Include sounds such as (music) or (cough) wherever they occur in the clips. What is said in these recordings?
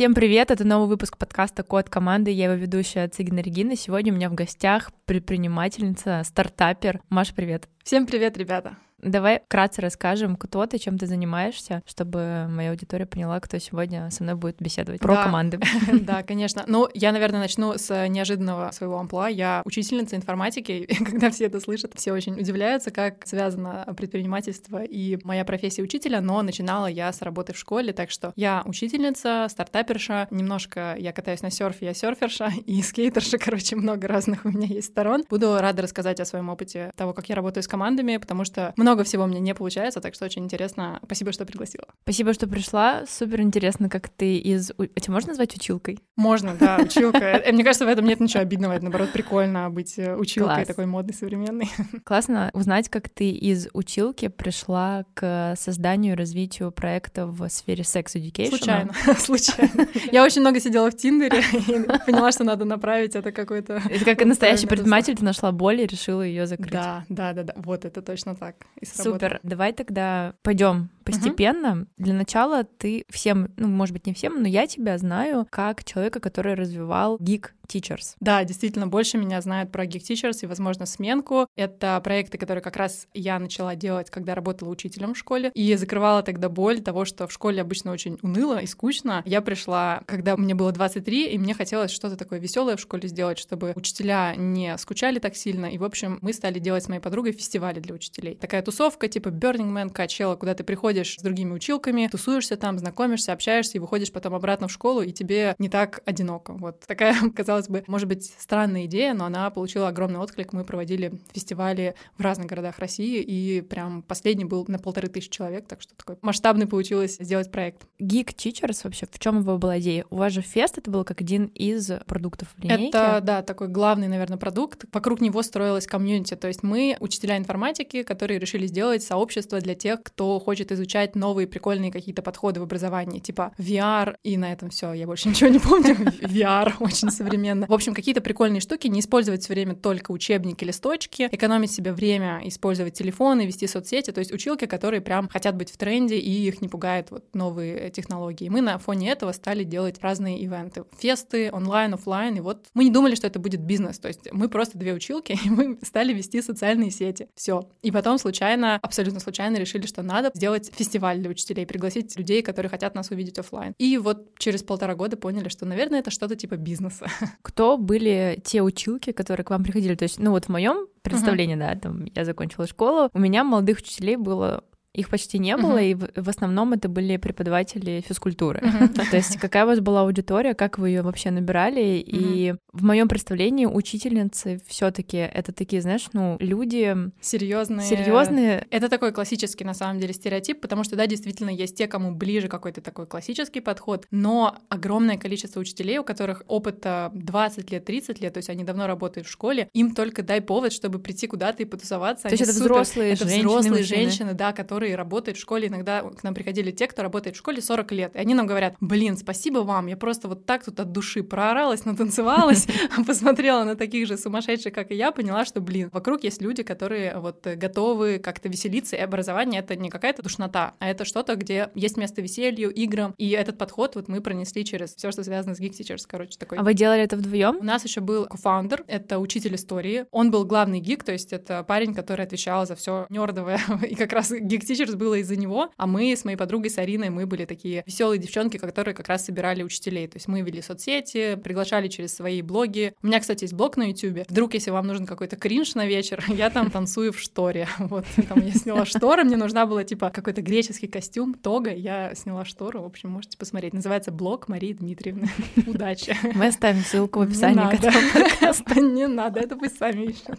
Всем привет, это новый выпуск подкаста «Код команды», я его ведущая Цигина Регина. Сегодня у меня в гостях предпринимательница, стартапер. Маш, привет. Всем привет, ребята. Давай вкратце расскажем, кто ты, чем ты занимаешься, чтобы моя аудитория поняла, кто сегодня со мной будет беседовать про да. команды. (laughs) Да, конечно. Ну, я, наверное, начну с неожиданного своего амплуа. Я учительница информатики, (laughs) и когда все это слышат, все очень удивляются, как связано предпринимательство и моя профессия учителя, но начинала я с работы в школе, так что я учительница, стартаперша, немножко я катаюсь на серфе, я серферша (laughs) и скейтерша, короче, много разных у меня есть сторон. Буду рада рассказать о своем опыте того, как я работаю с командами, потому что много много всего мне не получается, так что очень интересно. Спасибо, что пригласила. Спасибо, что пришла. Супер интересно, как ты из... А тебя можно назвать училкой? Можно, да, (laughs) училка. Э, мне кажется, в этом нет ничего обидного. Это, наоборот, прикольно быть э, училкой такой модной, современной. (laughs) Классно узнать, как ты из училки пришла к созданию и развитию проекта в сфере секс-education. Случайно, (laughs) случайно. Я очень много сидела в Тиндере и поняла, что надо направить это какой-то... Это как настоящий предприниматель, ты нашла боль и решила ее закрыть. Да, да, да, да. Вот это точно так Супер. Давай тогда пойдем постепенно. Угу. Для начала ты всем, ну, может быть, не всем, но я тебя знаю как человека, который развивал Geek Teachers. Да, действительно, больше меня знают про Geek Teachers и, возможно, сменку. Это проекты, которые как раз я начала делать, когда работала учителем в школе, и закрывала тогда боль того, что в школе обычно очень уныло и скучно. Я пришла, когда мне было 23, и мне хотелось что-то такое веселое в школе сделать, чтобы учителя не скучали так сильно. И, в общем, мы стали делать с моей подругой фестивали для учителей. Такая тусовка, типа Burning Man, Качела, куда ты приходишь с другими училками, тусуешься там, знакомишься, общаешься и выходишь потом обратно в школу, и тебе не так одиноко. Вот такая, (laughs) казалось бы, может быть, странная идея, но она получила огромный отклик. Мы проводили фестивали в разных городах России, и прям последний был на полторы тысячи человек, так что такой масштабный получилось сделать проект. Geek Teachers вообще, в чем его была идея? У вас же фест, это был как один из продуктов линейки? Это, да, такой главный, наверное, продукт. Вокруг него строилась комьюнити, то есть мы, учителя информатики, которые решили сделать сообщество для тех, кто хочет изучать новые прикольные какие-то подходы в образовании, типа VR, и на этом все. Я больше (laughs) ничего не помню. (laughs) VR очень современно. В общем, какие-то прикольные штуки, не использовать все время только учебники, листочки, экономить себе время, использовать телефоны, вести соцсети, то есть училки, которые прям хотят быть в тренде, и их не пугают вот новые технологии. Мы на фоне этого стали делать разные ивенты. Фесты, онлайн, офлайн, и вот мы не думали, что это будет бизнес, то есть мы просто две училки, (laughs) и мы стали вести социальные сети. Все. И потом случайно, абсолютно случайно решили, что надо сделать фестиваль для учителей, пригласить людей, которые хотят нас увидеть офлайн. И вот через полтора года поняли, что, наверное, это что-то типа бизнеса. (laughs) Кто были те училки, которые к вам приходили? То есть, ну вот в моем представлении, uh-huh. да, там я закончила школу, у меня молодых учителей было их почти не было, uh-huh. и в, основном это были преподаватели физкультуры. Uh-huh. (laughs) То есть какая у вас была аудитория, как вы ее вообще набирали? Uh-huh. И в моем представлении учительницы все-таки это такие, знаешь, ну люди серьезные. Серьезные. Это такой классический на самом деле стереотип, потому что да, действительно есть те, кому ближе какой-то такой классический подход, но огромное количество учителей, у которых опыта 20 лет, 30 лет, то есть они давно работают в школе, им только дай повод, чтобы прийти куда-то и потусоваться. То есть это супер, взрослые это женщины, взрослые женщины, да, которые которые работают в школе. Иногда к нам приходили те, кто работает в школе 40 лет. И они нам говорят, блин, спасибо вам, я просто вот так тут от души прооралась, натанцевалась, (laughs) (laughs) посмотрела на таких же сумасшедших, как и я, поняла, что, блин, вокруг есть люди, которые вот готовы как-то веселиться, и образование — это не какая-то душнота, а это что-то, где есть место веселью, играм, и этот подход вот мы пронесли через все, что связано с Geek Teachers, короче, такой. А вы делали это вдвоем? У нас еще был кофаундер, это учитель истории. Он был главный гик, то есть это парень, который отвечал за все нердовое, (laughs) и как раз Geek Teachers было из-за него, а мы с моей подругой Сариной, мы были такие веселые девчонки, которые как раз собирали учителей. То есть мы вели соцсети, приглашали через свои блоги. У меня, кстати, есть блог на YouTube. Вдруг, если вам нужен какой-то кринж на вечер, (laughs) я там танцую в шторе. (laughs) Вот, там я сняла шторы, мне нужна была, типа, какой-то греческий костюм, тога, я сняла штору, в общем, можете посмотреть. Называется блог Марии Дмитриевны. (laughs) Удачи. Мы оставим ссылку в описании к этому подкасту. Не надо, это пусть сами ищут.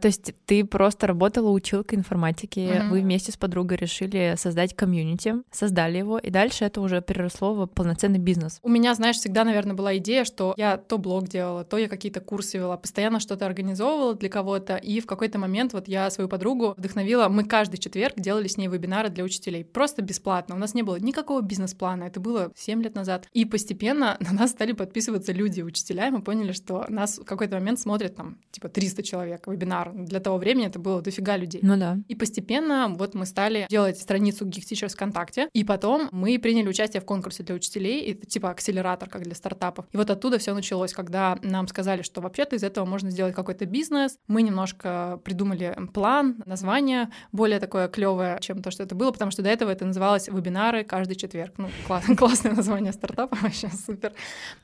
То есть ты просто работала училкой информатики, вы вместе с подругой решили создать комьюнити, создали его, и дальше это уже переросло в полноценный бизнес. У меня, знаешь, всегда, наверное, была идея, что я то блог делала, то я какие-то курсы вела, постоянно что-то организовывала для кого-то, и в какой-то момент вот я свою подругу вдохновила, мы каждый четверг делали с ней вебинары для учителей, просто бесплатно, у нас не было никакого бизнес-плана, это было 7 лет назад, и постепенно (laughs) на нас стали подписываться люди, учителя, и мы поняли, что нас в какой-то момент смотрят там, типа, 300 человек вебинар. Для того времени это было дофига людей. Ну да. И постепенно вот мы стали делать страницу Geek Teachers ВКонтакте, и потом мы приняли участие в конкурсе для учителей, это типа акселератор, как для стартапов. И вот оттуда все началось, когда нам сказали, что вообще-то из этого можно сделать какой-то бизнес. Мы немножко придумали план, название более такое клевое, чем то, что это было, потому что до этого это называлось вебинары каждый четверг. Ну, класс, (laughs) классное название стартапа, (laughs) вообще супер.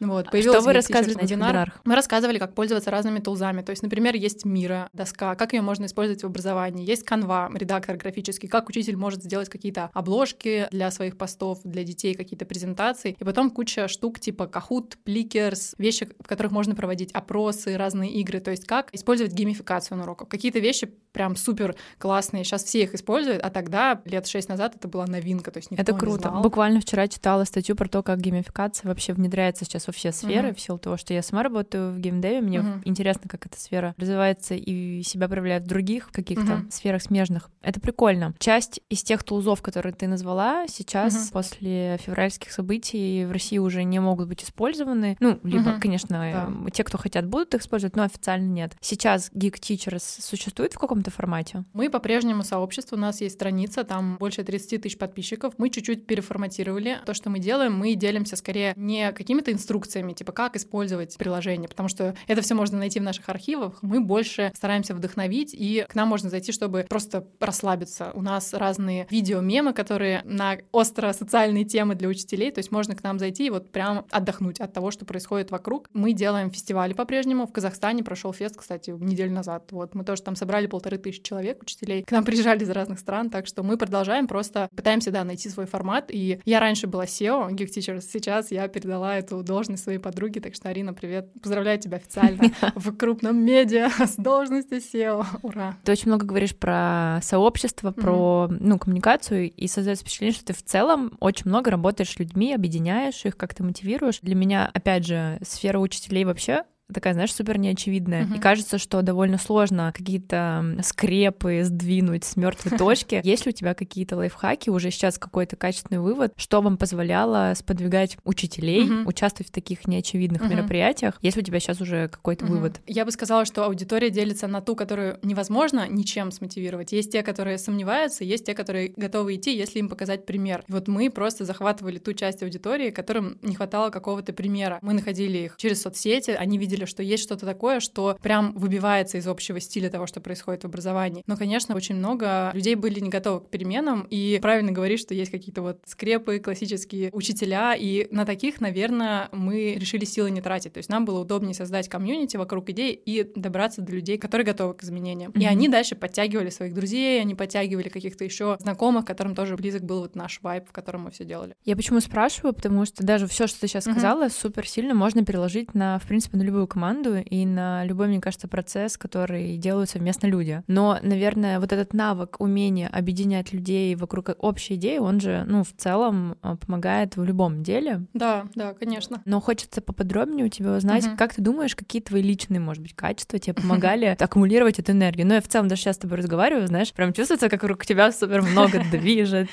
Вот, появилось что вы рассказывали на этих вебинарах? Мы рассказывали, как пользоваться разными тулзами. То есть, например, есть Мира, доска, как ее можно использовать в образовании. Есть Canva, редактор графический, как учитель может сделать какие-то обложки для своих постов, для детей, какие-то презентации. И потом куча штук типа Kahoot, Plickers, вещи, в которых можно проводить опросы, разные игры. То есть как использовать геймификацию на уроках. Какие-то вещи прям супер классные. Сейчас все их используют, а тогда, лет шесть назад, это была новинка. То есть никто это круто. Не знал. Буквально вчера читала статью про то, как геймификация вообще внедряется сейчас во все сферы, mm-hmm. в силу того, что я сама работаю в геймдеве, мне mm-hmm. интересно, как эта сфера развивается и себя проявляет в других каких-то mm-hmm. сферах смежных. Это прикольно. Часть из тех тулзов, которые ты назвала, сейчас mm-hmm. после февральских событий в России уже не могут быть использованы. Ну, либо, mm-hmm. конечно, да. Э, те, кто хотят, будут их использовать, но официально нет. Сейчас Geek Teachers существует в каком-то формате? Мы по-прежнему сообщество, у нас есть страница, там больше 30 тысяч подписчиков. Мы чуть-чуть переформатировали. То, что мы делаем, мы делимся скорее не какими-то инструкциями, типа как использовать приложение, потому что это все можно найти в наших архивах. Мы больше стараемся вдохновить, и к нам можно зайти, чтобы просто расслабиться. У нас разные видео-мемы, которые на остро социальные темы для учителей, то есть можно к нам зайти и вот прям отдохнуть от того, что происходит вокруг. Мы делаем фестивали по-прежнему. В Казахстане прошел фест, кстати, неделю назад. Вот мы тоже там собрали полторы тысячи человек, учителей. К нам приезжали из разных стран, так что мы продолжаем, просто пытаемся, да, найти свой формат. И я раньше была SEO, Geek Teachers, сейчас я передала эту должность своей подруге, так что, Арина, привет, поздравляю тебя официально (laughs) в крупном медиа с должностью SEO, ура! Ты очень много говоришь про сообщество, про, ну, коммуникацию, и создается впечатление, что ты в целом очень много работаешь с людьми, объединяешь их, как-то мотивируешь. Для меня, опять же, сфера учителей вообще такая, знаешь, супер неочевидная. Uh-huh. И кажется, что довольно сложно какие-то скрепы сдвинуть с мертвой (laughs) точки. Есть ли у тебя какие-то лайфхаки, уже сейчас какой-то качественный вывод, что вам позволяло сподвигать учителей uh-huh. участвовать в таких неочевидных uh-huh. мероприятиях? Есть ли у тебя сейчас уже какой-то uh-huh. вывод? Я бы сказала, что аудитория делится на ту, которую невозможно ничем смотивировать. Есть те, которые сомневаются, есть те, которые готовы идти, если им показать пример. И вот мы просто захватывали ту часть аудитории, которым не хватало какого-то примера. Мы находили их через соцсети, они видели видели, что есть что-то такое, что прям выбивается из общего стиля того, что происходит в образовании. Но, конечно, очень много людей были не готовы к переменам, и правильно говоришь, что есть какие-то вот скрепы, классические учителя, и на таких, наверное, мы решили силы не тратить. То есть нам было удобнее создать комьюнити вокруг идей и добраться до людей, которые готовы к изменениям. Mm-hmm. И они дальше подтягивали своих друзей, они подтягивали каких-то еще знакомых, которым тоже близок был вот наш вайб, в котором мы все делали. Я почему спрашиваю, потому что даже все, что ты сейчас mm-hmm. сказала, супер сильно можно переложить на, в принципе, на любую команду и на любой, мне кажется, процесс, который делают совместно люди. Но, наверное, вот этот навык, умение объединять людей вокруг общей идеи, он же, ну, в целом а, помогает в любом деле. Да, да, конечно. Но хочется поподробнее у тебя узнать, угу. как ты думаешь, какие твои личные, может быть, качества тебе помогали (laughs) аккумулировать эту энергию. Ну, я в целом даже сейчас с тобой разговариваю, знаешь, прям чувствуется, как вокруг тебя супер много (laughs) движет.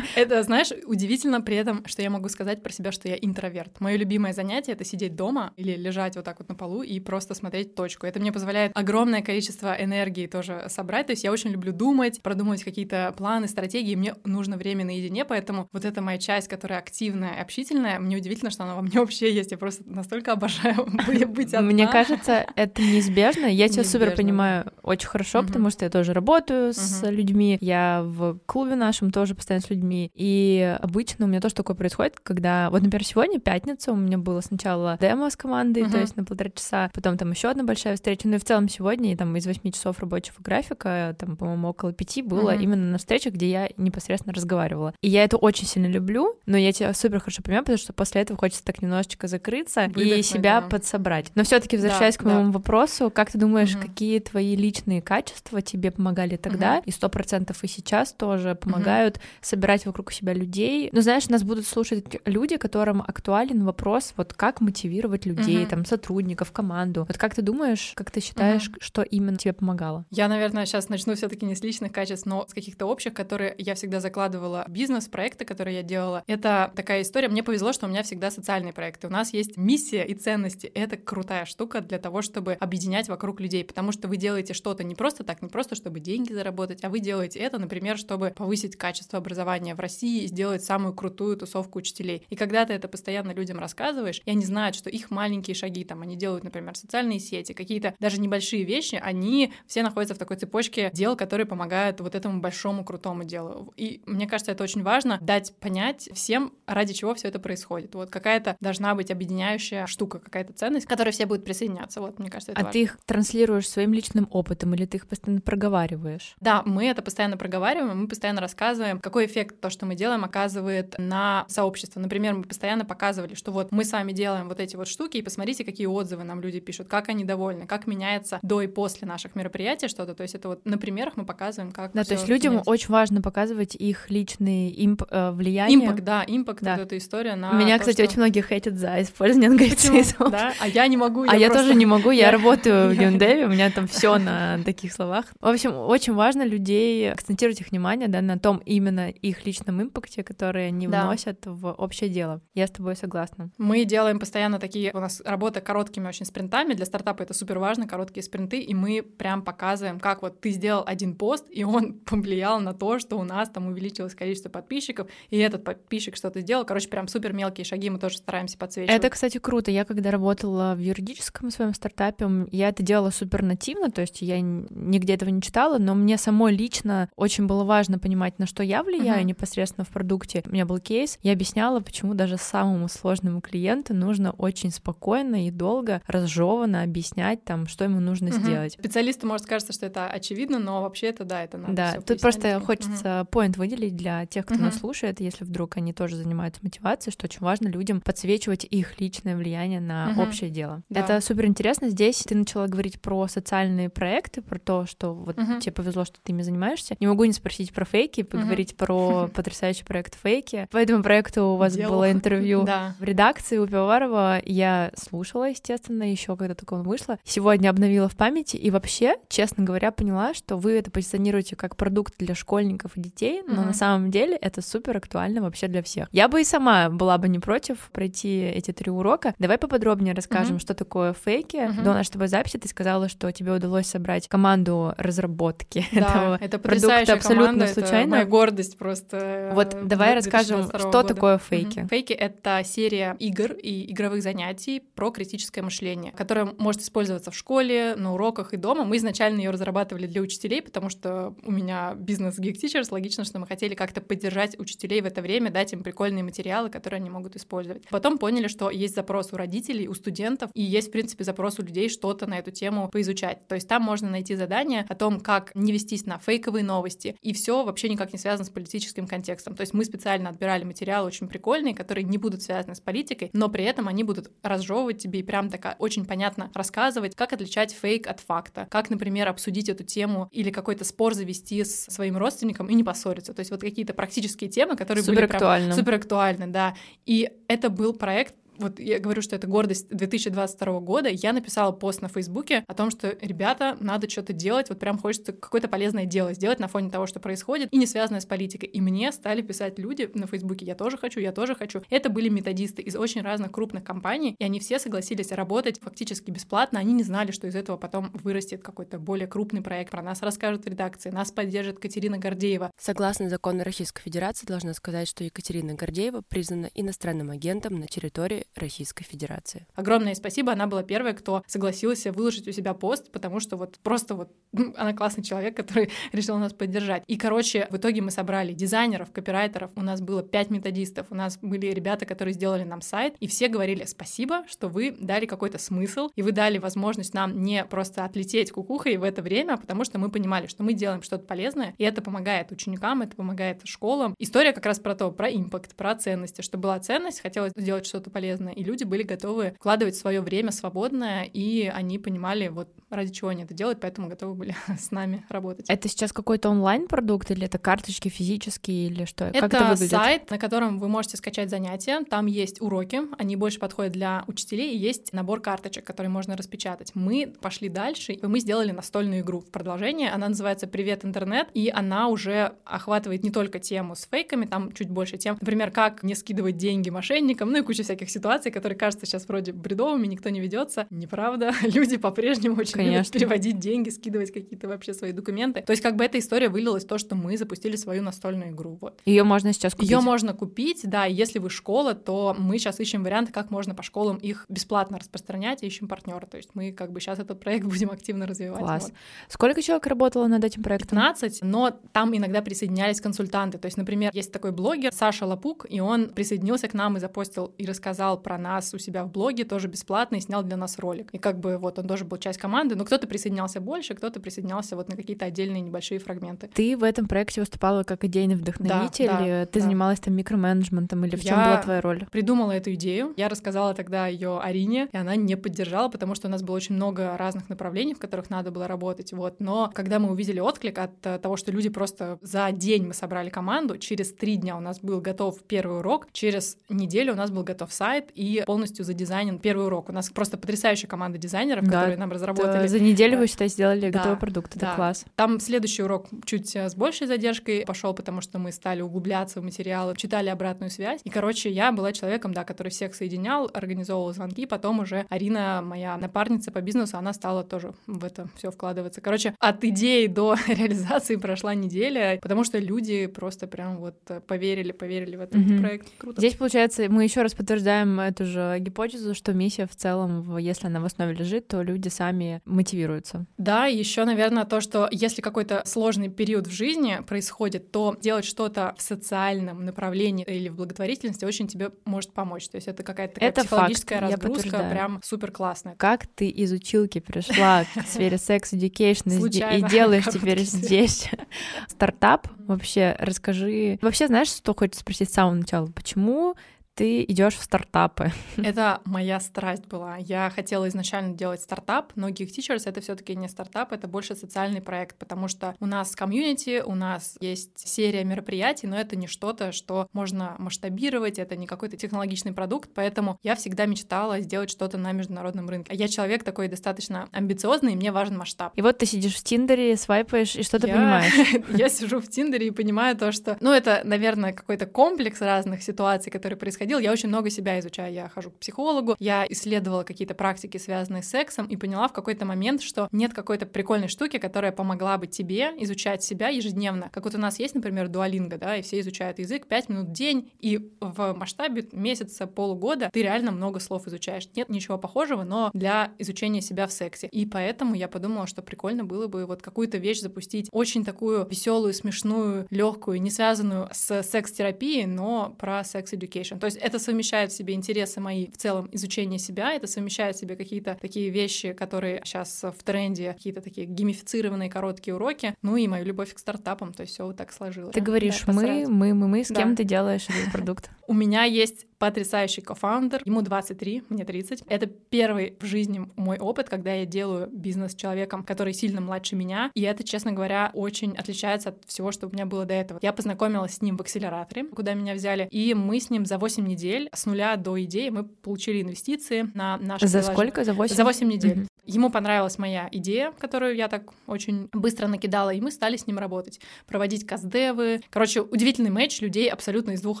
Это, знаешь, удивительно при этом, что я могу сказать про себя, что я интроверт. Мое любимое занятие — это сидеть дома или лежать вот так вот на полу и просто смотреть точку. Это мне позволяет огромное количество энергии тоже собрать. То есть я очень люблю думать, продумывать какие-то планы, стратегии. Мне нужно время наедине, поэтому вот эта моя часть, которая активная общительная, мне удивительно, что она во мне вообще есть. Я просто настолько обожаю (laughs) быть одна. Мне кажется, это неизбежно. Я тебя супер понимаю очень хорошо, потому что я тоже работаю с людьми. Я в клубе нашем тоже постоянно с людьми. И обычно у меня тоже такое происходит, когда... Вот, например, сегодня пятница, у меня было сначала демо с командой, то есть на полтора часа потом там еще одна большая встреча. Ну и в целом сегодня там из 8 часов рабочего графика, там, по-моему, около пяти было mm-hmm. именно на встречах, где я непосредственно разговаривала. И я это очень сильно люблю, но я тебя супер хорошо понимаю, потому что после этого хочется так немножечко закрыться Выдохнуть, и себя да. подсобрать. Но все-таки возвращаясь да, к моему да. вопросу, как ты думаешь, mm-hmm. какие твои личные качества тебе помогали тогда mm-hmm. и сто процентов и сейчас тоже помогают mm-hmm. собирать вокруг себя людей? Ну, знаешь, нас будут слушать люди, которым актуален вопрос, вот как мотивировать людей, mm-hmm. там, сотрудников, в команду. Вот как ты думаешь, как ты считаешь, угу. что именно тебе помогало? Я, наверное, сейчас начну все таки не с личных качеств, но с каких-то общих, которые я всегда закладывала в бизнес, проекты, которые я делала. Это такая история. Мне повезло, что у меня всегда социальные проекты. У нас есть миссия и ценности. Это крутая штука для того, чтобы объединять вокруг людей, потому что вы делаете что-то не просто так, не просто чтобы деньги заработать, а вы делаете это, например, чтобы повысить качество образования в России и сделать самую крутую тусовку учителей. И когда ты это постоянно людям рассказываешь, и они знают, что их маленькие шаги, там, они делают, например, социальные сети, какие-то даже небольшие вещи, они все находятся в такой цепочке дел, которые помогают вот этому большому крутому делу. И мне кажется, это очень важно дать понять всем, ради чего все это происходит. Вот какая-то должна быть объединяющая штука, какая-то ценность, к которой все будут присоединяться. Вот, мне кажется, это А важно. ты их транслируешь своим личным опытом или ты их постоянно проговариваешь? Да, мы это постоянно проговариваем, мы постоянно рассказываем, какой эффект то, что мы делаем, оказывает на сообщество. Например, мы постоянно показывали, что вот мы с вами делаем вот эти вот штуки, и посмотрите, какие отзывы нам люди пишут, как они довольны, как меняется до и после наших мероприятий что-то. То есть это вот на примерах мы показываем, как Да, то есть людям меняется. очень важно показывать их личный имп, э, влияние. Импакт, да, импакт, да. вот эта история на Меня, то, кстати, что... очень многие хейтят за использование англицизма. Да, а я не могу. А я просто... тоже не могу, я (laughs) работаю в (laughs) Юндеве, у меня там все (laughs) на таких словах. В общем, очень важно людей акцентировать их внимание, да, на том именно их личном импакте, который они вносят в общее дело. Я с тобой согласна. Мы делаем постоянно такие, у нас работа короткими очень спринтами, для стартапа это супер важно, короткие спринты, и мы прям показываем, как вот ты сделал один пост, и он (laughs) повлиял на то, что у нас там увеличилось количество подписчиков, и этот подписчик что-то сделал. Короче, прям супер мелкие шаги мы тоже стараемся подсвечивать. Это, кстати, круто. Я когда работала в юридическом своем стартапе, я это делала супер нативно, то есть я нигде этого не читала, но мне самой лично очень было важно понимать, на что я влияю uh-huh. непосредственно в продукте. У меня был кейс, я объясняла, почему даже самому сложному клиенту нужно очень спокойно и долго, разжеванно объяснять там, что ему нужно uh-huh. сделать. Специалисту может кажется, что это очевидно, но вообще это да, это надо. Да, тут просто хочется поинт uh-huh. выделить для тех, кто uh-huh. нас слушает, если вдруг они тоже занимаются мотивацией, что очень важно людям подсвечивать их личное влияние на uh-huh. общее дело. Да. Это супер интересно. Здесь ты начала говорить про социальные проекты, про то, что вот uh-huh. тебе повезло, что ты ими занимаешься. Не могу не спросить про фейки, поговорить uh-huh. про (laughs) потрясающий проект фейки. По этому проекту у вас Дело. было интервью (laughs) да. в редакции у Пивоварова. Я слушала, естественно, еще когда только он вышло. Сегодня обновила в памяти и вообще, честно говоря, поняла, что вы это позиционируете как продукт для школьников и детей, но uh-huh. на самом деле это супер актуально вообще для всех. Я бы и сама была бы не против пройти эти три урока. Давай поподробнее расскажем, uh-huh. что такое фейки. Uh-huh. До нашей тобой записи ты сказала, что тебе удалось собрать команду разработки да, (laughs) этого это продукта абсолютно команда, случайно. Это моя гордость просто. Вот давай расскажем, что года. такое фейки. Uh-huh. Фейки — это серия игр и игровых занятий про критическое мышление, которое может использоваться в школе, на уроках и дома. Мы изначально ее разрабатывали для учителей, потому что у меня бизнес Geek Teachers, логично, что мы хотели как-то поддержать учителей в это время, дать им прикольные материалы, которые они могут использовать. Потом поняли, что есть запрос у родителей, у студентов, и есть, в принципе, запрос у людей что-то на эту тему поизучать. То есть там можно найти задания о том, как не вестись на фейковые новости, и все вообще никак не связано с политическим контекстом. То есть мы специально отбирали материалы очень прикольные, которые не будут связаны с политикой, но при этом они будут разжевывать тебе и прям так очень понятно рассказывать, как отличать фейк от факта, как, например, обсудить эту тему или какой-то спор завести с своим родственником и не поссориться. То есть вот какие-то практические темы, которые супер были прям супер актуальны, да. И это был проект вот я говорю, что это гордость 2022 года, я написала пост на Фейсбуке о том, что, ребята, надо что-то делать, вот прям хочется какое-то полезное дело сделать на фоне того, что происходит, и не связанное с политикой. И мне стали писать люди на Фейсбуке, я тоже хочу, я тоже хочу. Это были методисты из очень разных крупных компаний, и они все согласились работать фактически бесплатно, они не знали, что из этого потом вырастет какой-то более крупный проект, про нас расскажут в редакции, нас поддержит Катерина Гордеева. Согласно закону Российской Федерации, должна сказать, что Екатерина Гордеева признана иностранным агентом на территории Российской Федерации. Огромное спасибо, она была первая, кто согласился выложить у себя пост, потому что вот просто вот (laughs) она классный человек, который (laughs) решил нас поддержать. И, короче, в итоге мы собрали дизайнеров, копирайтеров, у нас было пять методистов, у нас были ребята, которые сделали нам сайт, и все говорили спасибо, что вы дали какой-то смысл, и вы дали возможность нам не просто отлететь кукухой в это время, потому что мы понимали, что мы делаем что-то полезное, и это помогает ученикам, это помогает школам. История как раз про то, про импакт, про ценности, что была ценность, хотелось сделать что-то полезное, полезно, и люди были готовы вкладывать свое время свободное, и они понимали, вот ради чего они это делают, поэтому готовы были (laughs) с нами работать. Это сейчас какой-то онлайн-продукт или это карточки физические или что? Это, как это выглядит? сайт, на котором вы можете скачать занятия, там есть уроки, они больше подходят для учителей, и есть набор карточек, которые можно распечатать. Мы пошли дальше, и мы сделали настольную игру в продолжение, она называется «Привет, интернет», и она уже охватывает не только тему с фейками, там чуть больше тем, например, как не скидывать деньги мошенникам, ну и куча всяких ситуаций, которые кажутся сейчас вроде бредовыми, никто не ведется. Неправда, (laughs) люди по-прежнему очень Конечно. любят переводить деньги, скидывать какие-то вообще свои документы. То есть как бы эта история вылилась в то, что мы запустили свою настольную игру. Вот. Ее можно сейчас купить? Ее можно купить, да, если вы школа, то мы сейчас ищем варианты, как можно по школам их бесплатно распространять и ищем партнера. То есть мы как бы сейчас этот проект (laughs) будем активно развивать. Класс. Вот. Сколько человек работало над этим проектом? 15, но там иногда присоединялись консультанты. То есть, например, есть такой блогер Саша Лапук, и он присоединился к нам и запостил и рассказал про нас у себя в блоге тоже бесплатно и снял для нас ролик. И как бы вот он тоже был часть команды, но кто-то присоединялся больше, кто-то присоединялся вот на какие-то отдельные небольшие фрагменты. Ты в этом проекте выступала как идейный вдохновитель, да, да, ты да. занималась там микроменеджментом или в чем была твоя роль? придумала эту идею, я рассказала тогда ее Арине, и она не поддержала, потому что у нас было очень много разных направлений, в которых надо было работать, вот. Но когда мы увидели отклик от э, того, что люди просто за день мы собрали команду, через три дня у нас был готов первый урок, через неделю у нас был готов сайт и полностью задизайнен первый урок. У нас просто потрясающая команда дизайнеров, да, которые нам разработали. За неделю вы, считай, сделали да, готовый продукт. Это да. класс. Там следующий урок чуть э, с большей задержкой пошел, потому что мы стали углубляться в материалы, читали обратную связь. И, короче, я была человеком, да, который всех соединял, организовывал звонки. Потом уже Арина, моя напарница по бизнесу, она стала тоже в это все вкладываться. Короче, от идеи до (laughs) реализации прошла неделя, потому что люди просто прям вот поверили, поверили в этот mm-hmm. проект. Круто. Здесь, получается, мы еще раз подтверждаем эту же гипотезу, что миссия в целом, если она в основе лежит, то люди сами мотивируются. Да, еще, наверное, то, что если какой-то сложный период в жизни происходит, то делать что-то в социальном направлении или в благотворительности очень тебе может помочь. То есть это какая-то такая это психологическая факт, разгрузка, прям супер классная. Как ты из училки пришла к (laughs) сфере секс-education и делаешь теперь здесь (laughs) стартап? Вообще, расскажи. Вообще, знаешь, что хочется спросить с самого начала? Почему ты идешь в стартапы. (laughs) Это моя страсть была. Я хотела изначально делать стартап, но Geek Teachers — это все таки не стартап, это больше социальный проект, потому что у нас комьюнити, у нас есть серия мероприятий, но это не что-то, что можно масштабировать, это не какой-то технологичный продукт, поэтому я всегда мечтала сделать что-то на международном рынке. Я человек такой достаточно амбициозный, и мне важен масштаб. И вот ты сидишь в Тиндере, свайпаешь, и что ты понимаешь? (laughs) Я сижу в Тиндере и понимаю то, что... Ну, это, наверное, какой-то комплекс разных ситуаций, которые происходят происходило, я очень много себя изучаю. Я хожу к психологу, я исследовала какие-то практики, связанные с сексом, и поняла в какой-то момент, что нет какой-то прикольной штуки, которая помогла бы тебе изучать себя ежедневно. Как вот у нас есть, например, дуалинга, да, и все изучают язык 5 минут в день, и в масштабе месяца, полугода ты реально много слов изучаешь. Нет ничего похожего, но для изучения себя в сексе. И поэтому я подумала, что прикольно было бы вот какую-то вещь запустить, очень такую веселую, смешную, легкую, не связанную с секс-терапией, но про секс-education. То есть это совмещает в себе интересы мои в целом изучение себя, это совмещает в себе какие-то такие вещи, которые сейчас в тренде, какие-то такие геймифицированные короткие уроки, ну и мою любовь к стартапам, то есть все вот так сложилось. Ты говоришь да, мы, мы, мы, мы, с кем ты делаешь этот продукт? (laughs) У меня есть потрясающий кофаундер, ему 23, мне 30. Это первый в жизни мой опыт, когда я делаю бизнес с человеком, который сильно младше меня, и это, честно говоря, очень отличается от всего, что у меня было до этого. Я познакомилась с ним в акселераторе, куда меня взяли, и мы с ним за 8 недель, с нуля до идеи, мы получили инвестиции на наше За сколько? За 8? За 8 недель. Mm-hmm. Ему понравилась моя идея, которую я так очень быстро накидала, и мы стали с ним работать, проводить каздевы. Короче, удивительный матч людей абсолютно из двух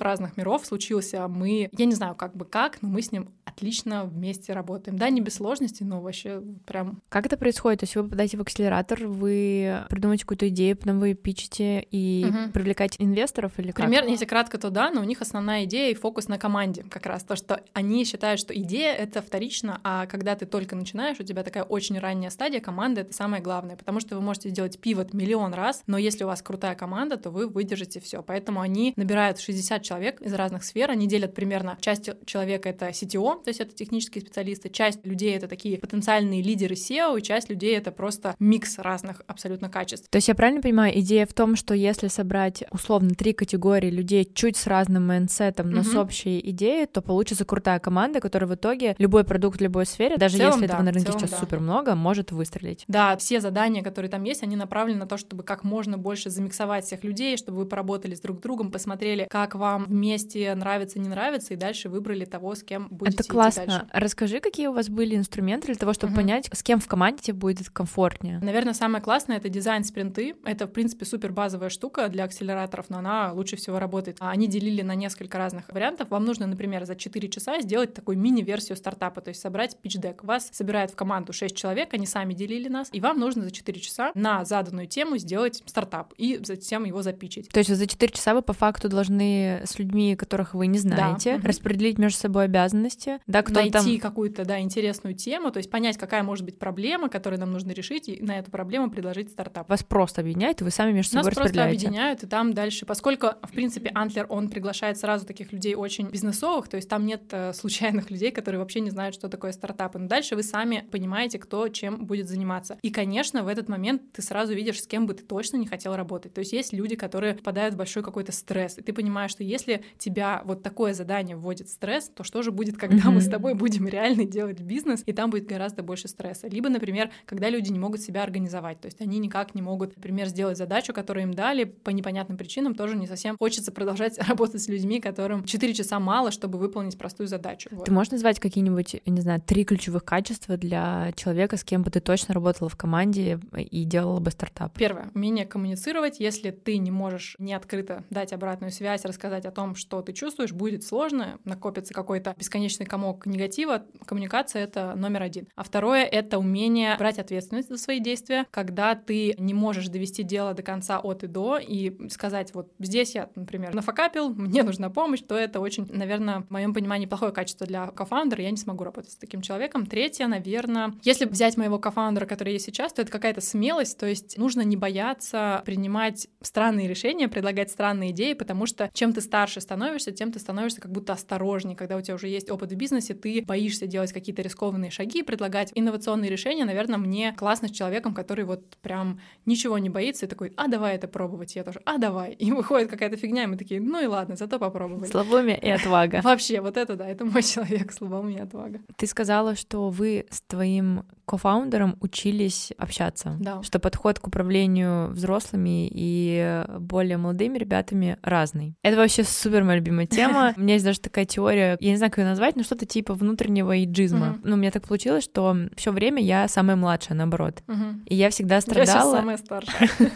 разных миров случился. Мы, я не знаю, как бы как, но мы с ним отлично вместе работаем. Да, не без сложностей, но вообще прям... Как это происходит? То есть вы попадаете в акселератор, вы придумаете какую-то идею, потом вы пичете и угу. привлекаете инвесторов или как? Примерно, если кратко, то да, но у них основная идея и фокус на команде как раз. То, что они считают, что идея — это вторично, а когда ты только начинаешь, у тебя такая такая очень ранняя стадия, команда — это самое главное, потому что вы можете сделать пивот миллион раз, но если у вас крутая команда, то вы выдержите все. Поэтому они набирают 60 человек из разных сфер, они делят примерно часть человека — это CTO, то есть это технические специалисты, часть людей — это такие потенциальные лидеры CEO, и часть людей — это просто микс разных абсолютно качеств. То есть я правильно понимаю, идея в том, что если собрать условно три категории людей чуть с разным майндсетом, но угу. с общей идеей, то получится крутая команда, которая в итоге любой продукт в любой сфере, даже целом, если да, этого на рынке сейчас да. супер много, может выстрелить. Да, все задания, которые там есть, они направлены на то, чтобы как можно больше замиксовать всех людей, чтобы вы поработали с друг другом, посмотрели, как вам вместе нравится, не нравится, и дальше выбрали того, с кем будете Это классно. Дальше. Расскажи, какие у вас были инструменты для того, чтобы угу. понять, с кем в команде тебе будет комфортнее. Наверное, самое классное — это дизайн-спринты. Это, в принципе, супер базовая штука для акселераторов, но она лучше всего работает. Они делили на несколько разных вариантов. Вам нужно, например, за 4 часа сделать такую мини-версию стартапа, то есть собрать пич-дек. Вас собирают в команду 6 человек, они сами делили нас, и вам нужно за 4 часа на заданную тему сделать стартап и затем его запичить. То есть за 4 часа вы по факту должны с людьми, которых вы не знаете, распределить между собой обязанности, да, кто найти там... какую-то, да, интересную тему, то есть понять, какая может быть проблема, которую нам нужно решить, и на эту проблему предложить стартап. Вас просто объединяет, и вы сами между Нас собой просто объединяют, и там дальше, поскольку, в принципе, Антлер, он приглашает сразу таких людей очень бизнесовых, то есть там нет э, случайных людей, которые вообще не знают, что такое стартапы. Но дальше вы сами понимаете, кто чем будет заниматься. И, конечно, в этот момент ты сразу видишь, с кем бы ты точно не хотел работать. То есть есть люди, которые попадают в большой какой-то стресс, и ты понимаешь, что если тебя вот такое задание вводит в стресс, то что же будет, когда mm-hmm. мы с тобой будем реально делать бизнес, и там будет гораздо больше стресса. Либо, например, когда люди не могут себя организовать, то есть они никак не могут, например, сделать задачу, которую им дали по непонятным причинам, тоже не совсем хочется продолжать (laughs) работать с людьми, которым 4 часа мало, чтобы выполнить простую задачу. Вот. Ты можешь назвать какие-нибудь, не знаю, три ключевых качества для человека, с кем бы ты точно работала в команде и делала бы стартап? Первое — умение коммуницировать. Если ты не можешь не открыто дать обратную связь, рассказать о том, что ты чувствуешь, будет сложно, накопится какой-то бесконечный комок негатива. Коммуникация — это номер один. А второе — это умение брать ответственность за свои действия, когда ты не можешь довести дело до конца от и до и сказать, вот здесь я, например, нафакапил, мне нужна помощь, то это очень, наверное, в моем понимании плохое качество для кофаундера, я не смогу работать с таким человеком. Третье, наверное, если взять моего кофаундера, который есть сейчас, то это какая-то смелость, то есть нужно не бояться принимать странные решения, предлагать странные идеи, потому что чем ты старше становишься, тем ты становишься как будто осторожнее. Когда у тебя уже есть опыт в бизнесе, ты боишься делать какие-то рискованные шаги, предлагать инновационные решения. Наверное, мне классно с человеком, который вот прям ничего не боится и такой, а давай это пробовать. Я тоже, а давай. И выходит какая-то фигня, и мы такие, ну и ладно, зато попробовали. Слабоумие и отвага. Вообще, вот это да, это мой (laughs) человек, слабоумие и отвага. Ты сказала, что вы с твоим кофаундером учились общаться. Да. Что подход к управлению взрослыми и более молодыми ребятами разный. Это вообще супер моя любимая тема. (laughs) У меня есть даже такая теория, я не знаю, как ее назвать, но что-то типа внутреннего иджизма. Ну, у меня так получилось, что все время я самая младшая, наоборот. И я всегда страдала... Я самая старшая. (laughs)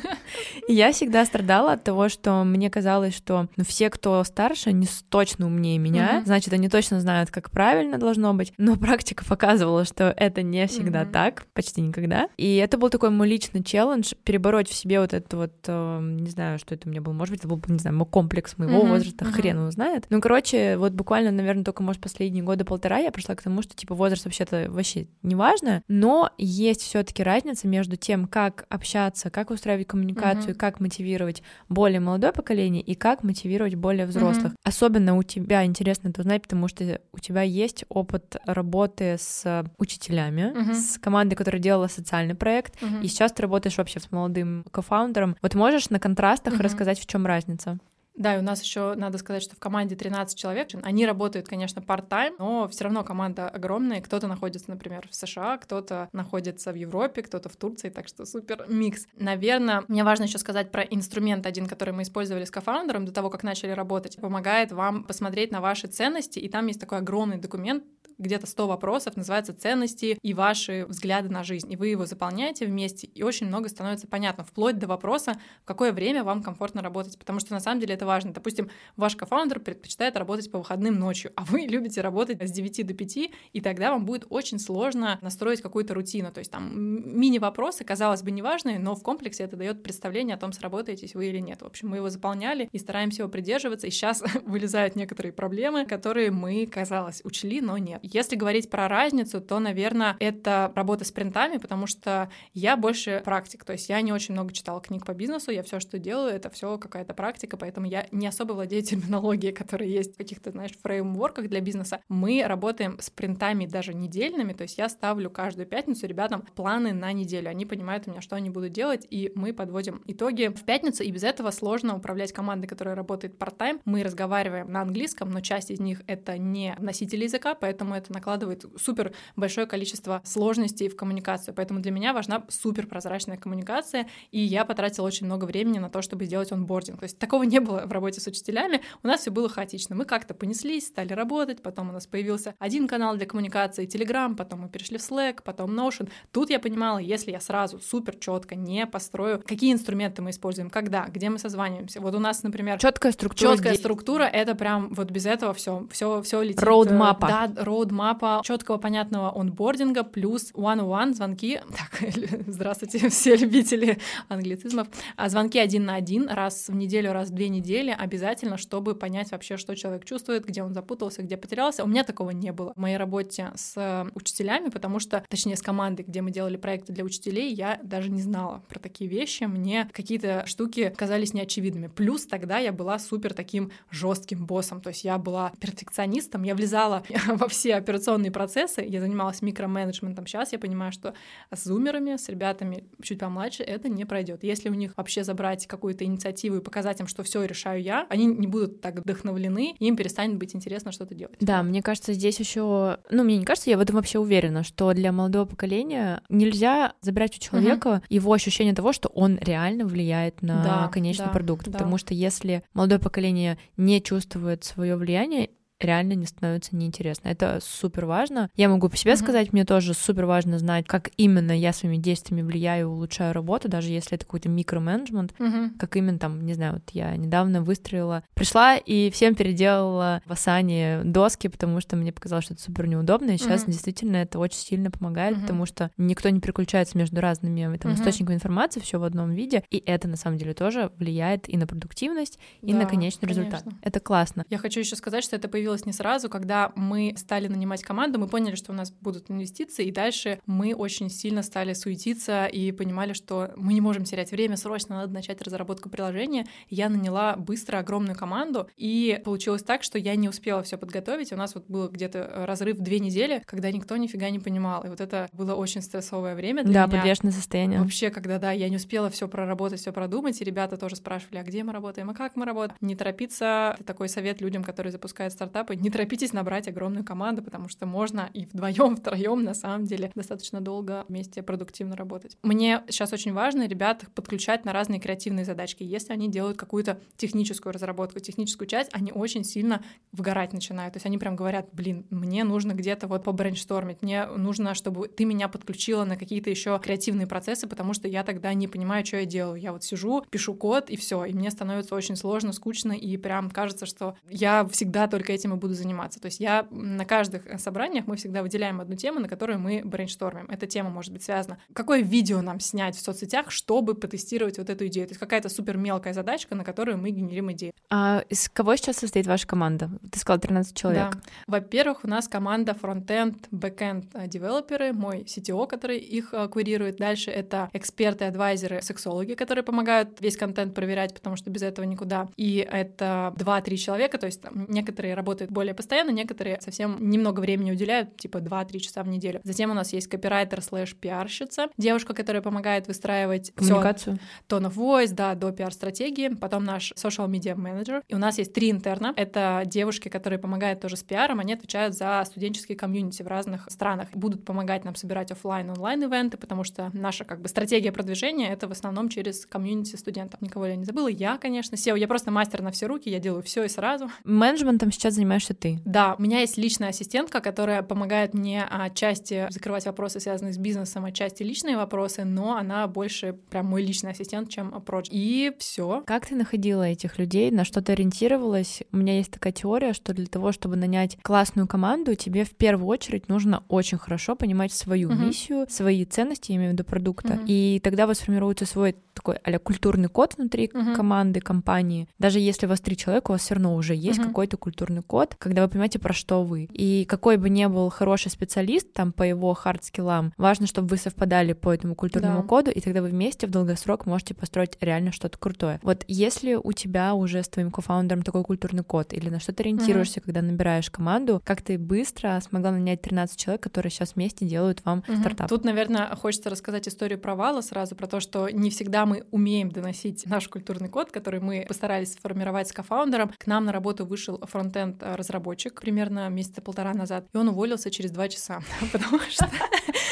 Я всегда страдала от того, что мне казалось, что ну, все, кто старше, они точно умнее меня, значит, они точно знают, как правильно должно быть. Но практика показывала, что это не всегда mm-hmm. так, почти никогда. И это был такой мой личный челлендж перебороть в себе вот это вот, э, не знаю, что это у меня было, может быть, это был, не знаю, мой комплекс моего mm-hmm. возраста, mm-hmm. хрен его знает. Ну, короче, вот буквально, наверное, только, может, последние года полтора я пришла к тому, что, типа, возраст вообще-то вообще не важно, но есть все таки разница между тем, как общаться, как устраивать коммуникацию, mm-hmm. как мотивировать более молодое поколение и как мотивировать более взрослых. Mm-hmm. Особенно у тебя интересно это узнать, потому что у тебя есть опыт работы с учителями, uh-huh. с командой, которая делала социальный проект, uh-huh. и сейчас ты работаешь вообще с молодым кофаундером. Вот можешь на контрастах uh-huh. рассказать, в чем разница? Да, и у нас еще надо сказать, что в команде 13 человек. Они работают, конечно, part-time, но все равно команда огромная. Кто-то находится, например, в США, кто-то находится в Европе, кто-то в Турции, так что супер микс. Наверное, мне важно еще сказать про инструмент один, который мы использовали с кофаундером до того, как начали работать. Помогает вам посмотреть на ваши ценности, и там есть такой огромный документ, где-то 100 вопросов, называется «Ценности и ваши взгляды на жизнь». И вы его заполняете вместе, и очень много становится понятно, вплоть до вопроса, в какое время вам комфортно работать, потому что на самом деле это важно. Допустим, ваш кофаундер предпочитает работать по выходным ночью, а вы (laughs) любите работать с 9 до 5, и тогда вам будет очень сложно настроить какую-то рутину. То есть там мини-вопросы, казалось бы, неважные, но в комплексе это дает представление о том, сработаетесь вы или нет. В общем, мы его заполняли и стараемся его придерживаться, и сейчас (laughs) вылезают некоторые проблемы, которые мы, казалось, учли, но нет. Если говорить про разницу, то, наверное, это работа с принтами, потому что я больше практик, то есть я не очень много читала книг по бизнесу, я все, что делаю, это все какая-то практика, поэтому я не особо владею терминологией, которая есть в каких-то, знаешь, фреймворках для бизнеса. Мы работаем с принтами даже недельными, то есть я ставлю каждую пятницу ребятам планы на неделю, они понимают у меня, что они будут делать, и мы подводим итоги в пятницу, и без этого сложно управлять командой, которая работает part-time. Мы разговариваем на английском, но часть из них это не носители языка, поэтому это накладывает супер большое количество сложностей в коммуникацию. Поэтому для меня важна супер прозрачная коммуникация, и я потратила очень много времени на то, чтобы сделать онбординг. То есть такого не было в работе с учителями, у нас все было хаотично. Мы как-то понеслись, стали работать, потом у нас появился один канал для коммуникации, Telegram, потом мы перешли в Slack, потом Notion. Тут я понимала, если я сразу супер четко не построю, какие инструменты мы используем, когда, где мы созваниваемся. Вот у нас, например, четкая структура. Четкая структура это прям вот без этого все, все, все летит. Роудмапа. Да, роудмапа, четкого понятного онбординга плюс one-on-one звонки. Так, (laughs) здравствуйте, (laughs) все любители англицизмов. А звонки один на один раз в неделю, раз в две недели обязательно, чтобы понять вообще, что человек чувствует, где он запутался, где потерялся. У меня такого не было в моей работе с учителями, потому что, точнее, с командой, где мы делали проекты для учителей, я даже не знала про такие вещи. Мне какие-то штуки казались неочевидными. Плюс тогда я была супер таким жестким боссом, то есть я была перфекционистом, я влезала (laughs) во все операционные процессы, я занималась микроменеджментом. Сейчас я понимаю, что с зумерами, с ребятами чуть помладше это не пройдет. Если у них вообще забрать какую-то инициативу и показать им, что все решаю я, они не будут так вдохновлены, им перестанет быть интересно что-то делать. Да, мне кажется, здесь еще, ну, мне не кажется, я в этом вообще уверена, что для молодого поколения нельзя забирать у человека угу. его ощущение того, что он реально влияет на да, конечный да, продукт, да. потому что если молодое поколение не чувствует свое влияние, реально не становится неинтересно. Это супер важно. Я могу по себе mm-hmm. сказать, мне тоже супер важно знать, как именно я своими действиями влияю, улучшаю работу, даже если это какой-то микроменеджмент, mm-hmm. как именно там, не знаю, вот я недавно выстроила, пришла и всем переделала в Асане доски, потому что мне показалось, что это супер неудобно, и сейчас mm-hmm. действительно это очень сильно помогает, mm-hmm. потому что никто не переключается между разными там, mm-hmm. источниками информации, все в одном виде, и это на самом деле тоже влияет и на продуктивность, и да, на конечный конечно. результат. Это классно. Я хочу еще сказать, что это появилось появилось не сразу, когда мы стали нанимать команду, мы поняли, что у нас будут инвестиции, и дальше мы очень сильно стали суетиться и понимали, что мы не можем терять время, срочно надо начать разработку приложения. Я наняла быстро огромную команду, и получилось так, что я не успела все подготовить. У нас вот было где-то разрыв две недели, когда никто нифига не понимал. И вот это было очень стрессовое время для да, меня. подвешенное состояние. Вообще, когда, да, я не успела все проработать, все продумать, и ребята тоже спрашивали, а где мы работаем, а как мы работаем. Не торопиться. Это такой совет людям, которые запускают стартап стартапы, не торопитесь набрать огромную команду, потому что можно и вдвоем, (laughs) втроем на самом деле достаточно долго вместе продуктивно работать. Мне сейчас очень важно ребят подключать на разные креативные задачки. Если они делают какую-то техническую разработку, техническую часть, они очень сильно выгорать начинают. То есть они прям говорят, блин, мне нужно где-то вот побрейнштормить, мне нужно, чтобы ты меня подключила на какие-то еще креативные процессы, потому что я тогда не понимаю, что я делаю. Я вот сижу, пишу код, и все, и мне становится очень сложно, скучно, и прям кажется, что я всегда только этим и буду заниматься. То есть я на каждых э, собраниях мы всегда выделяем одну тему, на которую мы брейнштормим. Эта тема может быть связана. Какое видео нам снять в соцсетях, чтобы потестировать вот эту идею? То есть какая-то супер мелкая задачка, на которую мы генерим идею. А из кого сейчас состоит ваша команда? Ты сказала 13 человек. Да. Во-первых, у нас команда фронтенд, бэкенд девелоперы, мой CTO, который их э, курирует. Дальше это эксперты, адвайзеры, сексологи, которые помогают весь контент проверять, потому что без этого никуда. И это 2-3 человека, то есть там, некоторые работают работают более постоянно, некоторые совсем немного времени уделяют, типа 2-3 часа в неделю. Затем у нас есть копирайтер слэш пиарщица, девушка, которая помогает выстраивать коммуникацию, tone of voice, да, до пиар-стратегии, потом наш social media менеджер. И у нас есть три интерна. Это девушки, которые помогают тоже с пиаром, они отвечают за студенческие комьюнити в разных странах, будут помогать нам собирать офлайн онлайн ивенты, потому что наша как бы стратегия продвижения это в основном через комьюнити студентов. Никого я не забыла. Я, конечно, SEO, я просто мастер на все руки, я делаю все и сразу. Менеджментом сейчас занимаешься занимаешься ты. Да, у меня есть личная ассистентка, которая помогает мне отчасти закрывать вопросы, связанные с бизнесом, отчасти личные вопросы, но она больше прям мой личный ассистент, чем approach. И все. Как ты находила этих людей, на что ты ориентировалась? У меня есть такая теория, что для того, чтобы нанять классную команду, тебе в первую очередь нужно очень хорошо понимать свою uh-huh. миссию, свои ценности, я имею в виду продукта, uh-huh. и тогда у вас формируется свой такой а культурный код внутри uh-huh. команды, компании. Даже если у вас три человека, у вас все равно уже есть uh-huh. какой-то культурный код, когда вы понимаете, про что вы. И какой бы ни был хороший специалист там по его хард-скиллам, важно, чтобы вы совпадали по этому культурному да. коду, и тогда вы вместе в долгосрок можете построить реально что-то крутое. Вот если у тебя уже с твоим кофаундером такой культурный код, или на что ты ориентируешься, uh-huh. когда набираешь команду, как ты быстро смогла нанять 13 человек, которые сейчас вместе делают вам uh-huh. стартап? Тут, наверное, хочется рассказать историю провала сразу, про то, что не всегда мы умеем доносить наш культурный код, который мы постарались сформировать с кофаундером. К нам на работу вышел фронтенд разработчик примерно месяца полтора назад, и он уволился через два часа, (laughs) потому что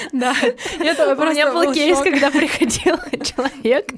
(laughs) да, это У меня был кейс, когда приходил (laughs) человек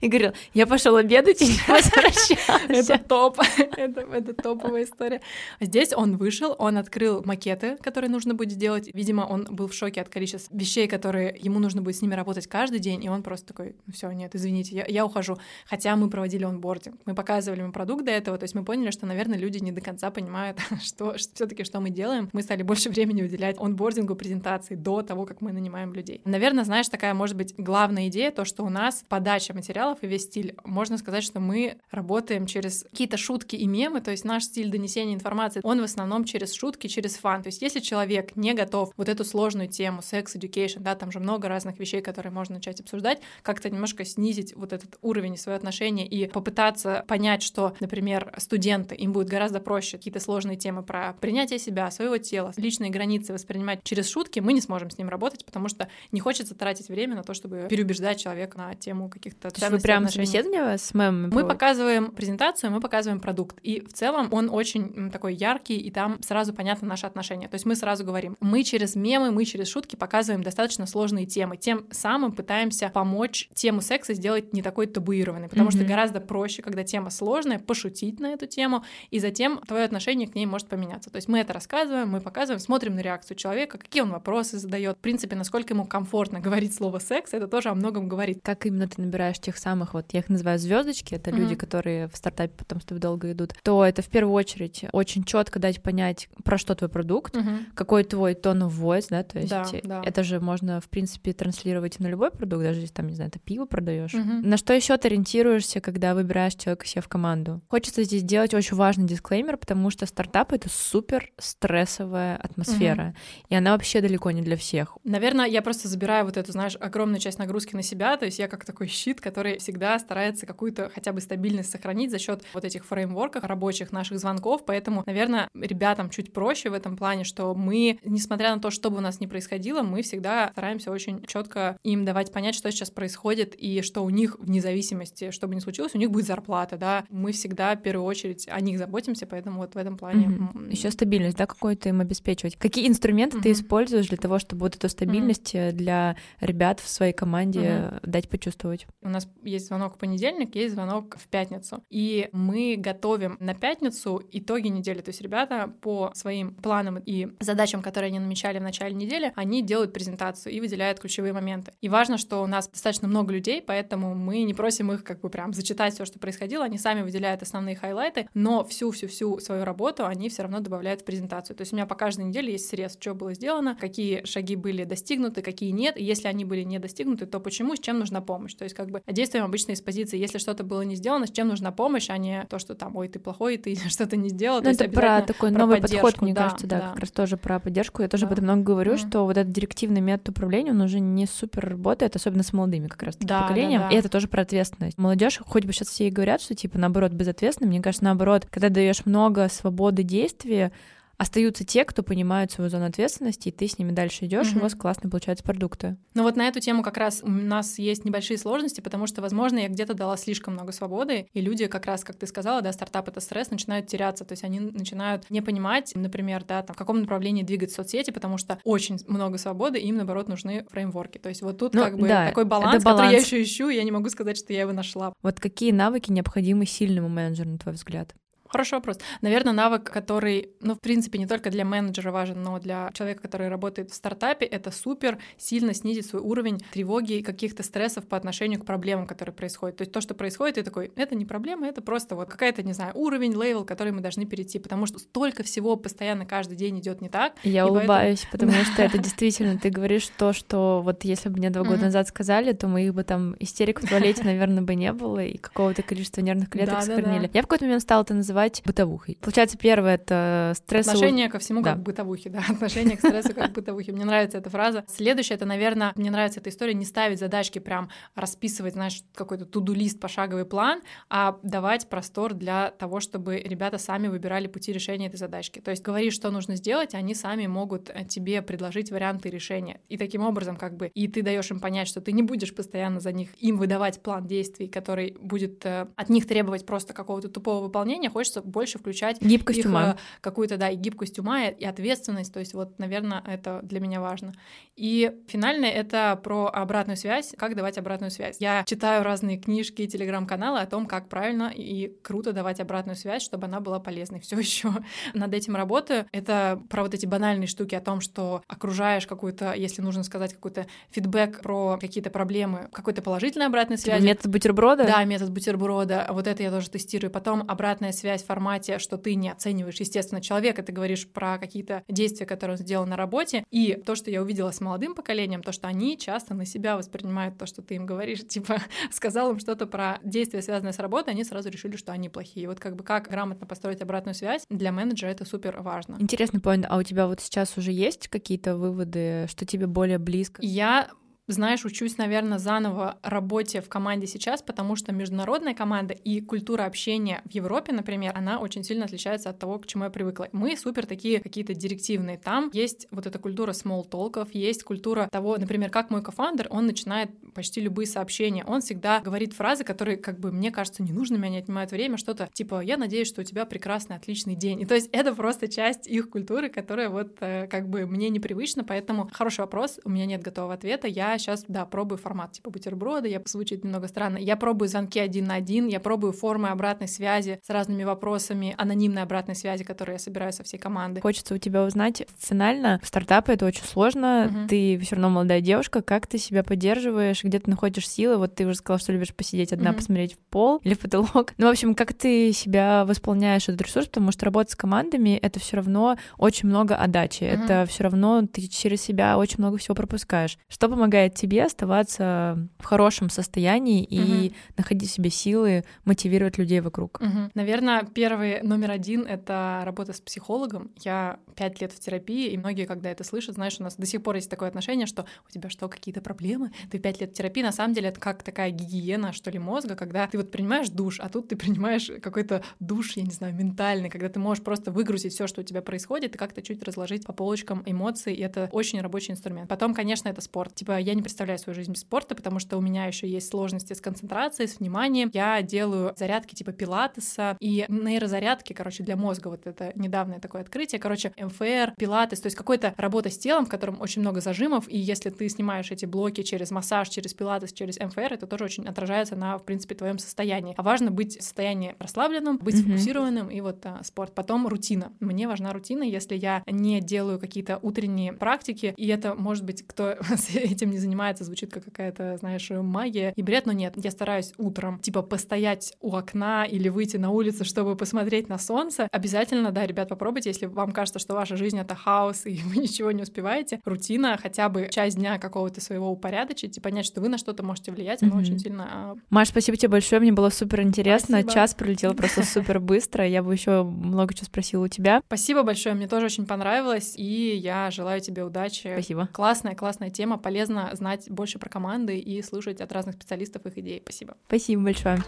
и говорил, я пошел обедать и не возвращался. Это топ, это, топовая история. Здесь он вышел, он открыл макеты, которые нужно будет сделать. Видимо, он был в шоке от количества вещей, которые ему нужно будет с ними работать каждый день, и он просто такой, «Ну все, нет, извините, я, я ухожу. Хотя мы проводили онбординг, мы показывали ему продукт до этого, то есть мы поняли, что, наверное, люди не до конца понимают, (laughs) что, что все-таки что мы делаем. Мы стали больше времени уделять онбордингу, презентации до того, как мы нанимаем людей. Наверное, знаешь, такая может быть главная идея, то, что у нас подача материалов и весь стиль, можно сказать, что мы работаем через какие-то шутки и мемы, то есть наш стиль донесения информации, он в основном через шутки, через фан. То есть если человек не готов вот эту сложную тему, секс, education, да, там же много разных вещей, которые можно начать обсуждать, как-то немножко снизить вот этот уровень своего отношения и попытаться понять, что, например, студенты, им будет гораздо проще какие-то сложные темы про принятие себя, своего тела, личные границы воспринимать через шутки, мы не сможем с ним работать, потому что не хочется тратить время на то, чтобы переубеждать человека на тему каких-то то есть вы прям собеседование с мемами? Мы показываем презентацию, мы показываем продукт. И в целом он очень такой яркий, и там сразу понятно наши отношения. То есть мы сразу говорим, мы через мемы, мы через шутки показываем достаточно сложные темы. Тем самым пытаемся помочь тему секса сделать не такой табуированной, потому mm-hmm. что гораздо проще, когда тема сложная, пошутить на эту тему, и затем твое отношение к ней может поменяться. То есть мы это рассказываем, мы показываем, смотрим на реакцию человека, какие он вопросы задает, в принципе, насколько ему комфортно (laughs) говорить слово секс, это тоже о многом говорит. Как именно ты набираешь тех самых, вот я их называю звездочки, это mm-hmm. люди, которые в стартапе потом с тобой долго идут, то это в первую очередь очень четко дать понять, про что твой продукт, mm-hmm. какой твой тон of voice, да, то есть да, да. это же можно, в принципе, транслировать на любой продукт, даже если там, не знаю, ты пиво продаешь. Mm-hmm. На что еще ты ориентируешься, когда выбираешь человека себе в команду? Хочется здесь сделать очень важный дисклеймер, потому что стартап — это супер стрессовая атмосфера, mm-hmm. и она вообще далеко не для всех. Наверное, я просто забираю вот эту, знаешь, огромную часть нагрузки на себя, то есть я как такой щит, который всегда старается какую-то хотя бы стабильность сохранить за счет вот этих фреймворков рабочих наших звонков, поэтому, наверное, ребятам чуть проще в этом плане, что мы, несмотря на то, что бы у нас ни происходило, мы всегда стараемся очень четко им давать понять, что сейчас происходит и что у них вне зависимости, что бы ни случилось, у них будет зарплата, да, мы всегда в первую очередь о них заботимся, поэтому вот в этом плане. Mm-hmm. Еще стабильность, да, какую-то им обеспечивать. Какие инструменты mm-hmm. ты используешь для того, чтобы вот эту стабильность mm-hmm. для ребят в своей команде mm-hmm. дать почувствовать? У нас есть звонок в понедельник, есть звонок в пятницу. И мы готовим на пятницу итоги недели. То есть ребята по своим планам и задачам, которые они намечали в начале недели, они делают презентацию и выделяют ключевые моменты. И важно, что у нас достаточно много людей, поэтому мы не просим их как бы прям зачитать все, что происходило, они сами выделяют основные хайлайты, но всю-всю-всю свою работу они все равно добавляют в презентацию. То есть у меня по каждой неделе есть срез, что было сделано, какие шаги были достигнуты, какие нет, и если они были не достигнуты, то почему, с чем нужна помощь. То есть как бы действуем обычно из позиции, если что-то было не сделано, с чем нужна помощь, а не то, что там, ой, ты плохой, ты (laughs) что-то не сделал. Ну, это про такой про новый подход, мне да, кажется, да, да, как раз тоже про поддержку. Я тоже да. об этом много говорю, mm-hmm. что вот этот директивный метод управления, он уже не супер работает, особенно с молодыми как раз да, поколением. Да, да. И это тоже про ответственность. Молодежь, хоть бы сейчас все и говорят, что типа наоборот безответственно, мне кажется, наоборот, когда даешь много свободы действия, остаются те, кто понимают свою зону ответственности, и ты с ними дальше идешь, угу. и у вас классно получаются продукты. Ну вот на эту тему как раз у нас есть небольшие сложности, потому что, возможно, я где-то дала слишком много свободы, и люди как раз, как ты сказала, да, стартап — это стресс, начинают теряться, то есть они начинают не понимать, например, да, там, в каком направлении двигать соцсети, потому что очень много свободы, и им, наоборот, нужны фреймворки. То есть вот тут ну, как бы да, такой баланс, баланс, который я еще ищу, и я не могу сказать, что я его нашла. Вот какие навыки необходимы сильному менеджеру, на твой взгляд? Хороший вопрос. Наверное, навык, который, ну, в принципе, не только для менеджера важен, но для человека, который работает в стартапе, это супер сильно снизить свой уровень тревоги и каких-то стрессов по отношению к проблемам, которые происходят. То есть то, что происходит, и такой, это не проблема, это просто вот какая-то, не знаю, уровень, level, который мы должны перейти, потому что столько всего постоянно каждый день идет не так. Я улыбаюсь, поэтому... (laughs) потому что это действительно, ты говоришь то, что вот если бы мне два года назад сказали, то моих бы там истерик в туалете, наверное, бы не было, и какого-то количества нервных клеток сохранили. Я в какой-то момент стала это называть бытовухой. Получается, первое — это стресс... Отношение ко всему как к бытовухе, да, отношение к стрессу как к бытовухе. Мне нравится эта фраза. Следующее — это, наверное, мне нравится эта история, не ставить задачки, прям расписывать, знаешь, какой-то туду-лист, пошаговый план, а давать простор для того, чтобы ребята сами выбирали пути решения этой задачки. То есть говоришь, что нужно сделать, они сами могут э, тебе предложить варианты решения. И таким образом, как бы, и ты даешь им понять, что ты не будешь постоянно за них им выдавать план действий, который будет э, от них требовать просто какого-то тупого выполнения, хочется больше включать гибкость их, ума. Э, какую-то, да, и гибкость ума, и ответственность. То есть вот, наверное, это для меня важно. И финальное — это про обратную связь, как давать обратную связь. Я читаю разные книжки, телеграм-каналы о том, как правильно и круто давать обратную связь, чтобы она была полезной. (laughs) Все еще над этим работаю. Это про вот эти банальные штуки о том, что окружаешь какую-то, если нужно сказать, какой-то фидбэк про какие-то проблемы, какой-то положительной обратной типа связи. Метод бутерброда? Да, метод бутерброда. Вот это я тоже тестирую. Потом обратная связь в формате, что ты не оцениваешь, естественно, человека, ты говоришь про какие-то действия, которые он сделал на работе. И то, что я увидела с молодым поколением, то, что они часто на себя воспринимают то, что ты им говоришь. (laughs) Типа, сказал им что-то про действия, связанные с работой, они сразу решили, что они плохие. Вот как бы как грамотно построить обратную связь, для менеджера это супер важно. Интересный поинт. А у тебя вот сейчас уже есть какие-то выводы, что тебе более близко? Я знаешь, учусь, наверное, заново работе в команде сейчас, потому что международная команда и культура общения в Европе, например, она очень сильно отличается от того, к чему я привыкла. Мы супер такие какие-то директивные. Там есть вот эта культура small толков, есть культура того, например, как мой кофаундер, он начинает почти любые сообщения. Он всегда говорит фразы, которые, как бы, мне кажется, ненужными, они отнимают время, что-то типа «я надеюсь, что у тебя прекрасный, отличный день». И то есть это просто часть их культуры, которая вот э, как бы мне непривычна, поэтому хороший вопрос, у меня нет готового ответа. Я сейчас, да, пробую формат типа бутерброда, я звучит немного странно. Я пробую звонки один на один, я пробую формы обратной связи с разными вопросами, анонимной обратной связи, которую я собираю со всей команды. Хочется у тебя узнать, в стартапы это очень сложно, угу. ты все равно молодая девушка, как ты себя поддерживаешь, где ты находишь силы? Вот ты уже сказала, что любишь посидеть одна, угу. посмотреть в пол или в потолок. Ну, в общем, как ты себя восполняешь этот ресурс, потому что работа с командами — это все равно очень много отдачи, угу. это все равно ты через себя очень много всего пропускаешь. Что помогает тебе оставаться в хорошем состоянии и угу. находить в себе силы, мотивировать людей вокруг? Угу. Наверное, первый номер один — это работа с психологом. Я пять лет в терапии, и многие, когда это слышат, знаешь, у нас до сих пор есть такое отношение, что у тебя что, какие-то проблемы? Ты пять лет в терапии, на самом деле это как такая гигиена, что ли, мозга, когда ты вот принимаешь душ, а тут ты принимаешь какой-то душ, я не знаю, ментальный, когда ты можешь просто выгрузить все, что у тебя происходит, и как-то чуть разложить по полочкам эмоции, и это очень рабочий инструмент. Потом, конечно, это спорт. Типа, я не представляю свою жизнь без спорта, потому что у меня еще есть сложности с концентрацией, с вниманием. Я делаю зарядки типа пилатеса и нейрозарядки, короче, для мозга. Вот это недавнее такое открытие. Короче, МФР, пилатес, то есть какой-то работа с телом, в котором очень много зажимов, и если ты снимаешь эти блоки через массаж, через пилатес, через МФР, это тоже очень отражается на, в принципе, твоем состоянии. А важно быть в состоянии расслабленным, быть mm-hmm. сфокусированным, и вот а, спорт. Потом рутина. Мне важна рутина, если я не делаю какие-то утренние практики, и это, может быть, кто (laughs) этим не занимается, звучит как какая-то, знаешь, магия и бред, но нет, я стараюсь утром, типа, постоять у окна или выйти на улицу, чтобы посмотреть на солнце. Обязательно, да, ребят, попробуйте, если вам кажется, что ваша жизнь — это хаос, (laughs) и вы ничего не успеваете, рутина, хотя бы часть дня какого-то своего упорядочить и понять, что вы на что-то можете влиять, оно mm-hmm. очень сильно... А, Маш, спасибо тебе большое, мне было супер интересно, спасибо. час пролетел просто (laughs) супер быстро, я бы еще много чего спросила у тебя. Спасибо большое, мне тоже очень понравилось, и я желаю тебе удачи. Спасибо. Классная, классная тема, полезно знать больше про команды и слушать от разных специалистов их идей. Спасибо. Спасибо большое.